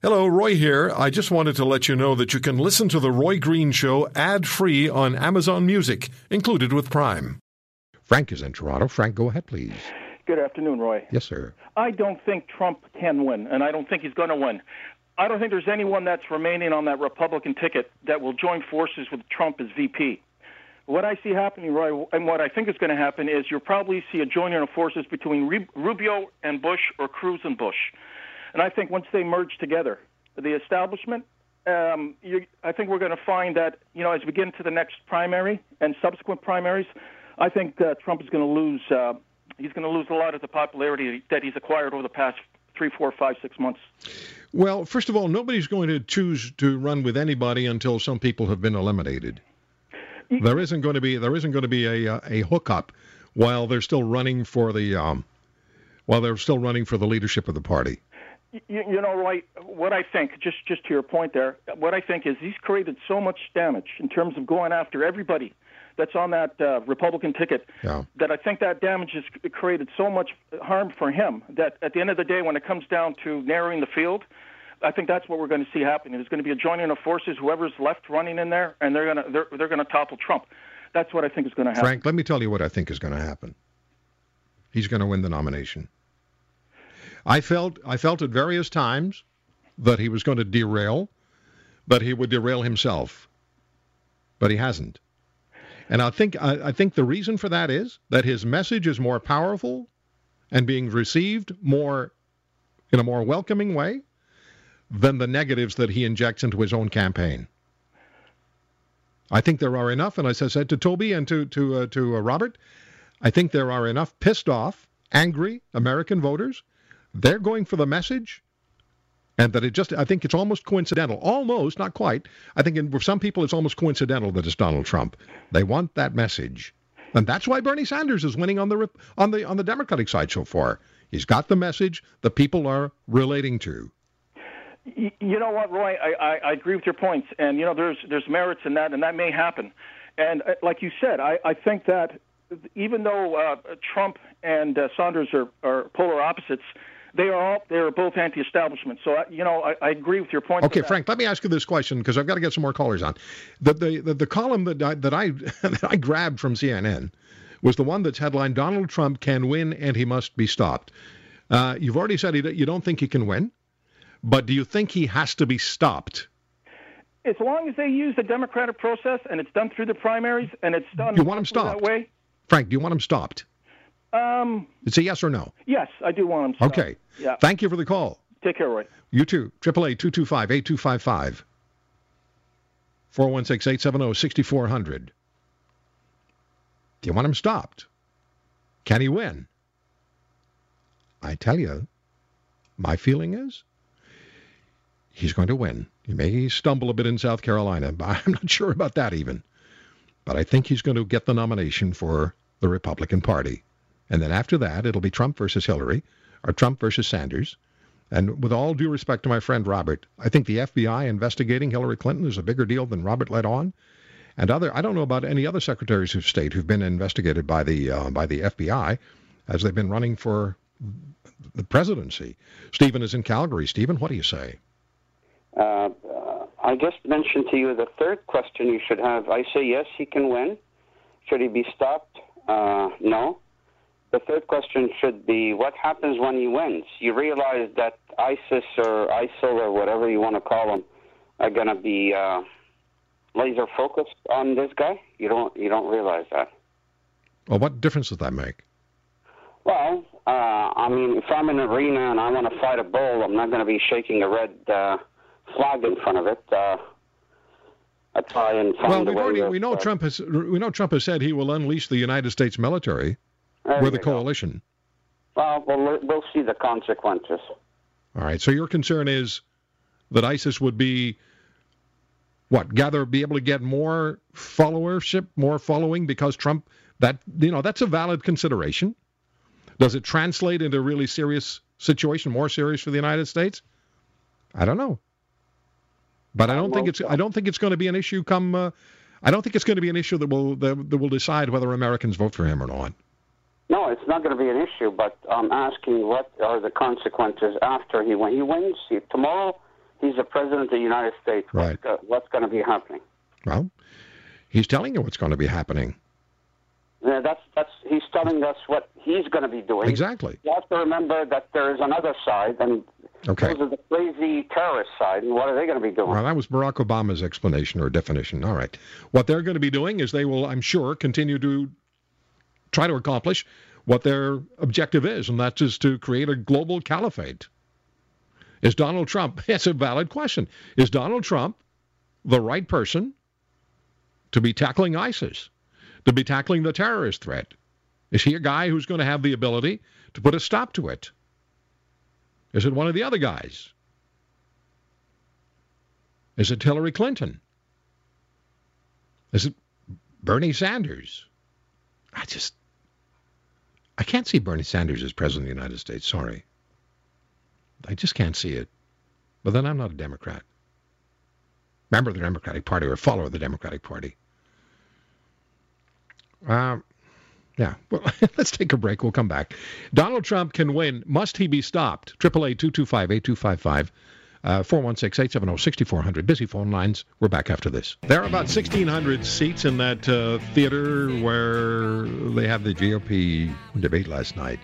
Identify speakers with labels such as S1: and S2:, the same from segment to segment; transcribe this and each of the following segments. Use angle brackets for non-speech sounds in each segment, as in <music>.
S1: Hello, Roy here. I just wanted to let you know that you can listen to The Roy Green Show ad free on Amazon Music, included with Prime.
S2: Frank is in Toronto. Frank, go ahead, please.
S3: Good afternoon, Roy.
S2: Yes, sir.
S3: I don't think Trump can win, and I don't think he's going to win. I don't think there's anyone that's remaining on that Republican ticket that will join forces with Trump as VP. What I see happening, Roy, and what I think is going to happen is you'll probably see a joining of forces between Rubio and Bush or Cruz and Bush. And I think once they merge together, the establishment, um, you, I think we're going to find that, you know, as we get into the next primary and subsequent primaries, I think uh, Trump is going to lose. Uh, he's going to lose a lot of the popularity that he's acquired over the past three, four, five, six months.
S2: Well, first of all, nobody's going to choose to run with anybody until some people have been eliminated. There isn't going to be there isn't going to be a uh, a hookup while they're still running for the um, while they're still running for the leadership of the party.
S3: You, you know, Roy, what I think, just just to your point there, what I think is he's created so much damage in terms of going after everybody that's on that uh, Republican ticket yeah. that I think that damage has created so much harm for him that at the end of the day, when it comes down to narrowing the field, I think that's what we're going to see happening. There's going to be a joining of forces, whoever's left running in there, and they're going to they're, they're going to topple Trump. That's what I think is going to happen.
S2: Frank, let me tell you what I think is going to happen. He's going to win the nomination. I felt I felt at various times that he was going to derail, but he would derail himself. But he hasn't. And I think I, I think the reason for that is that his message is more powerful and being received more in a more welcoming way than the negatives that he injects into his own campaign. I think there are enough, and as I said to Toby and to to uh, to uh, Robert, I think there are enough pissed off, angry American voters they're going for the message and that it just I think it's almost coincidental. Almost, not quite. I think in, for some people it's almost coincidental that it's Donald Trump. They want that message. And that's why Bernie Sanders is winning on the on the on the Democratic side so far. He's got the message the people are relating to.
S3: You know what, Roy? I, I, I agree with your points, and you know there's there's merits in that, and that may happen. And uh, like you said, I, I think that even though uh, Trump and uh, Sanders are, are polar opposites, they are all they are both anti-establishment. So you know, I, I agree with your point.
S2: Okay, Frank, let me ask you this question because I've got to get some more callers on. The the the, the column that I, that I <laughs> that I grabbed from CNN was the one that's headlined "Donald Trump can win and he must be stopped." Uh, you've already said he, you don't think he can win, but do you think he has to be stopped?
S3: As long as they use the democratic process and it's done through the primaries and it's done
S2: you want him stopped
S3: that way.
S2: Frank, do you want him stopped?
S3: Um,
S2: it's a yes or no.
S3: Yes, I do want him. Stopped.
S2: Okay.
S3: Yeah.
S2: Thank you for the call.
S3: Take care, Roy.
S2: You too. Triple eight two two five eight two five five. Four one six eight seven zero sixty four hundred. Do you want him stopped? Can he win? I tell you, my feeling is he's going to win. He may stumble a bit in South Carolina, but <laughs> I'm not sure about that even. But I think he's going to get the nomination for the Republican Party. And then after that, it'll be Trump versus Hillary, or Trump versus Sanders. And with all due respect to my friend Robert, I think the FBI investigating Hillary Clinton is a bigger deal than Robert let on. And other, I don't know about any other secretaries of state who've been investigated by the uh, by the FBI, as they've been running for the presidency. Stephen is in Calgary. Stephen, what do you say?
S4: Uh, I just mentioned to you the third question you should have. I say yes, he can win. Should he be stopped? Uh, no. The third question should be what happens when he wins? You realize that ISIS or ISIL or whatever you want to call them are going to be uh, laser focused on this guy. You don't you don't realize that.
S2: Well, what difference does that make?
S4: Well, uh, I mean, if I'm in an arena and I want to fight a bull, I'm not going to be shaking a red uh, flag in front of it. Uh, I try and find
S2: well, we already we know uh, Trump has we know Trump has said he will unleash the United States military with the coalition.
S4: Well, well, we'll see the consequences.
S2: All right. So your concern is that ISIS would be what gather be able to get more followership, more following because Trump that you know that's a valid consideration. Does it translate into a really serious situation, more serious for the United States? I don't know. But I don't think it's I don't think it's going to be an issue come uh, I don't think it's going to be an issue that will that, that will decide whether Americans vote for him or not.
S4: No, it's not going to be an issue, but I'm asking what are the consequences after he wins. He wins he, tomorrow. he's the president of the United States.
S2: Right.
S4: What's, what's going to be happening?
S2: Well, he's telling you what's going to be happening.
S4: Yeah, that's that's he's telling us what he's going to be doing.
S2: Exactly.
S4: You have to remember that there is another side, and
S2: Okay.
S4: those are the crazy terrorist side, and what are they going to be doing?
S2: Well, that was Barack Obama's explanation or definition. All right. What they're going to be doing is they will, I'm sure, continue to try to accomplish what their objective is, and that is to create a global caliphate. Is Donald Trump, <laughs> it's a valid question, is Donald Trump the right person to be tackling ISIS, to be tackling the terrorist threat? Is he a guy who's going to have the ability to put a stop to it? Is it one of the other guys? Is it Hillary Clinton? Is it Bernie Sanders? I just, I can't see Bernie Sanders as president of the United States. Sorry. I just can't see it. But then I'm not a Democrat. Member of the Democratic Party or follower of the Democratic Party. Um, yeah. Well, <laughs> let's take a break. We'll come back. Donald Trump can win. Must he be stopped? 888 225 8255. Uh, 416-870-6400. Busy phone lines. We're back after this. There are about 1,600 seats in that uh, theater where they had the GOP debate last night.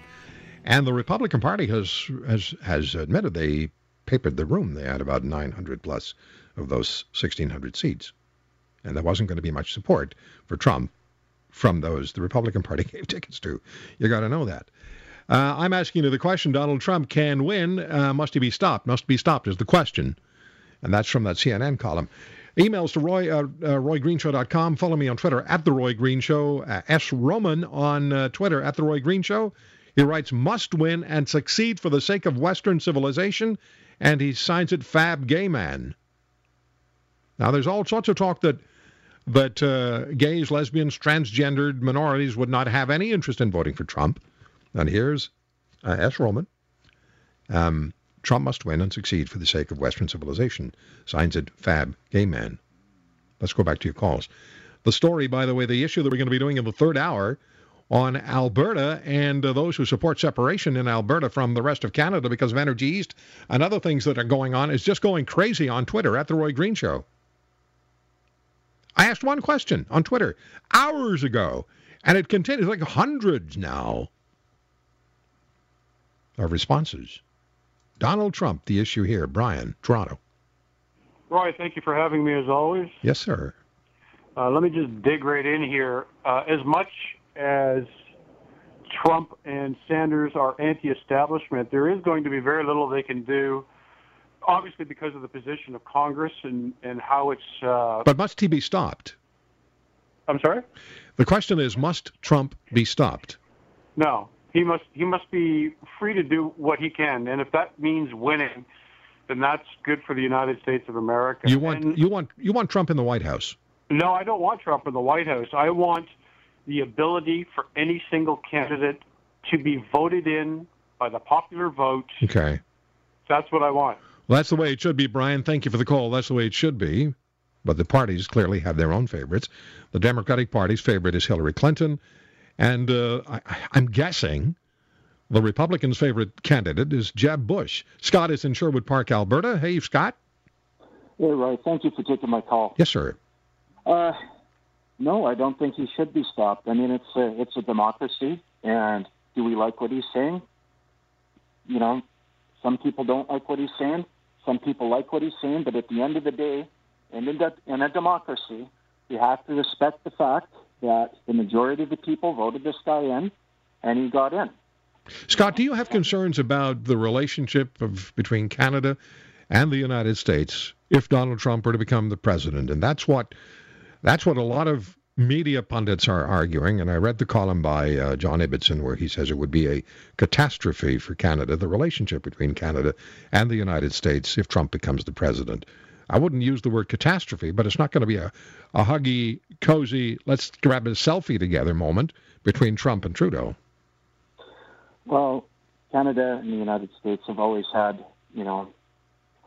S2: And the Republican Party has, has, has admitted they papered the room. They had about 900 plus of those 1,600 seats. And there wasn't going to be much support for Trump from those the Republican Party <laughs> gave tickets to. You got to know that. Uh, I'm asking you the question Donald Trump can win. Uh, must he be stopped? Must be stopped is the question. And that's from that CNN column. Emails to Roy, uh, uh, RoyGreenshow.com. Follow me on Twitter at The Roy Green Show. Uh, S. Roman on uh, Twitter at The Roy Green Show. He writes, must win and succeed for the sake of Western civilization. And he signs it Fab Gay Man. Now, there's all sorts of talk that that uh, gays, lesbians, transgendered minorities would not have any interest in voting for Trump. And here's uh, S. Roman. Um, Trump must win and succeed for the sake of Western civilization. Signs it Fab Gay Man. Let's go back to your calls. The story, by the way, the issue that we're going to be doing in the third hour on Alberta and uh, those who support separation in Alberta from the rest of Canada because of Energy East and other things that are going on is just going crazy on Twitter at The Roy Green Show. I asked one question on Twitter hours ago, and it continues like hundreds now of responses. Donald Trump, the issue here. Brian, Toronto.
S5: Roy, thank you for having me as always.
S2: Yes, sir.
S5: Uh, let me just dig right in here. Uh, as much as Trump and Sanders are anti establishment, there is going to be very little they can do, obviously, because of the position of Congress and, and how it's. Uh,
S2: But must he be stopped?
S5: I'm sorry?
S2: The question is, must Trump be stopped?
S5: No. He must he must be free to do what he can, and if that means winning, then that's good for the United States of America.
S2: You want
S5: And-
S2: you want you want Trump in the White House.
S5: No, I don't want Trump in the White House. I want the ability for any single candidate to be voted in by the popular vote.
S2: Okay.
S5: That's what I want.
S2: Well, that's the way it should be, Brian. Thank you for the call. That's the way it should be. But the parties clearly have their own favorites. The Democratic Party's favorite is Hillary Clinton. And uh, I, I'm guessing the Republicans' favorite candidate is Jeb Bush. Scott is in Sherwood Park, Alberta. Hey, Scott.
S6: Hey, Roy. Thank you for taking my call.
S2: Yes, sir.
S6: Uh, no, I don't think he should be stopped. I mean, it's a it's a democracy, and do we like what he's saying? You know, some people don't like what he's saying. Some people like what he's saying. But at the end of the day, in a, in a democracy, you have to respect the fact that the majority of the people voted this guy in, and he got in.
S2: Scott, do you have concerns about the relationship of between Canada and the United States if Donald Trump were to become the president? And that's what that's what a lot of media pundits are arguing. And I read the column by uh, John Ibbitson where he says it would be a catastrophe for Canada, the relationship between Canada and the United States if Trump becomes the president. I wouldn't use the word catastrophe, but it's not going to be a, a huggy, cozy, let's grab a selfie together moment between Trump and Trudeau.
S6: Well, Canada and the United States have always had, you know,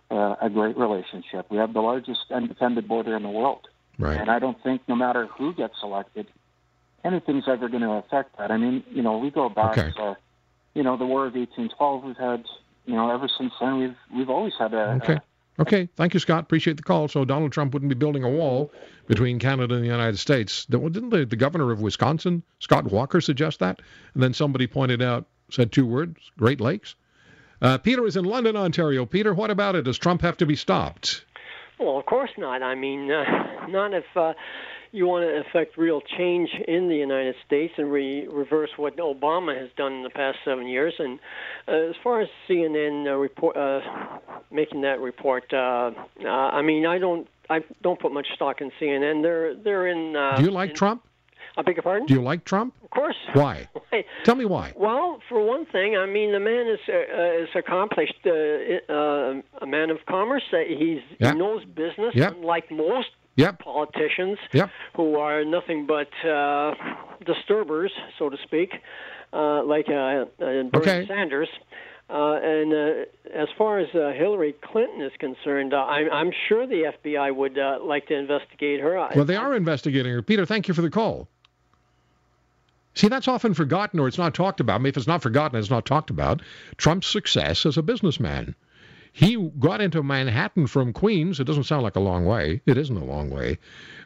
S6: uh, a great relationship. We have the largest undefended border in the world.
S2: Right.
S6: And I don't think no matter who gets elected, anything's ever going to affect that. I mean, you know, we go back,
S2: Okay.
S6: uh, you know, the War of 1812. We've had, you know, ever since then, we've we've always had a,
S2: Okay. Okay, thank you, Scott. Appreciate the call. So Donald Trump wouldn't be building a wall between Canada and the United States. Didn't the, the governor of Wisconsin, Scott Walker, suggest that? And then somebody pointed out, said two words, Great Lakes. Uh, Peter is in London, Ontario. Peter, what about it? Does Trump have to be stopped?
S7: Well, of course not. I mean, uh, not if uh, you want to affect real change in the United States and re- reverse what Obama has done in the past seven years. And uh, as far as CNN uh, report uh, making that report, uh, uh, I mean, I don't. I don't put much stock in CNN. They're they're in. Uh,
S2: Do you like
S7: in,
S2: Trump?
S7: I beg your pardon?
S2: Do you like Trump?
S7: Of course.
S2: Why? <laughs> Tell me why.
S7: Well, for one thing, I mean, the man is uh, is accomplished, uh, uh, a man of commerce. Uh, he's
S2: Yep.
S7: he knows business,
S2: Yep.
S7: unlike most
S2: Yep.
S7: politicians
S2: Yep.
S7: who are nothing but uh, disturbers, so to speak, uh, like uh, uh, Bernie
S2: Okay.
S7: Sanders. Uh, and uh, as far as uh, Hillary Clinton is concerned, uh, I'm, I'm sure the FBI would uh, like to investigate her.
S2: Well, they are investigating her. Peter, thank you for the call. See, that's often forgotten or it's not talked about. I mean, if it's not forgotten, it's not talked about. Trump's success as a businessman. He got into Manhattan from Queens. It doesn't sound like a long way. It isn't a long way.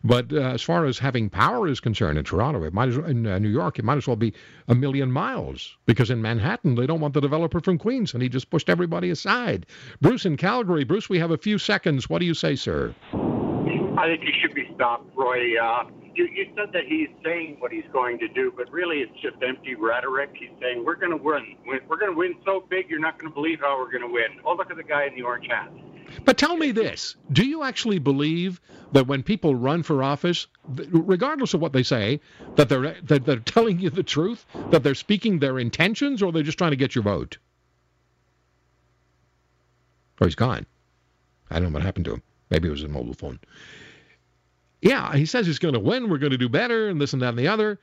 S2: But uh, as far as having power is concerned in Toronto, it might as well, in uh, New York, it might as well be a million miles because in Manhattan they don't want the developer from Queens, and he just pushed everybody aside. Bruce in Calgary. Bruce, we have a few seconds. What do you say, sir?
S8: I think he should be stopped, Roy. Uh, you, you said that he's saying what he's going to do, but really it's just empty rhetoric. He's saying we're going to win. We're going to win so big you're not going to believe how we're going to win. Oh, look at the guy in the orange hat.
S2: But tell me this: Do you actually believe that when people run for office, regardless of what they say, that they're that they're telling you the truth, that they're speaking their intentions, or they're just trying to get your vote? Oh, he's gone. I don't know what happened to him. Maybe it was his mobile phone. Yeah, he says he's going to win. We're going to do better, and this and that and the other.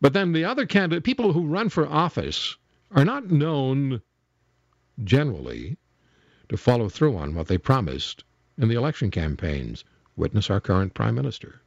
S2: But then the other candidate, people who run for office, are not known generally to follow through on what they promised in the election campaigns. Witness our current prime minister.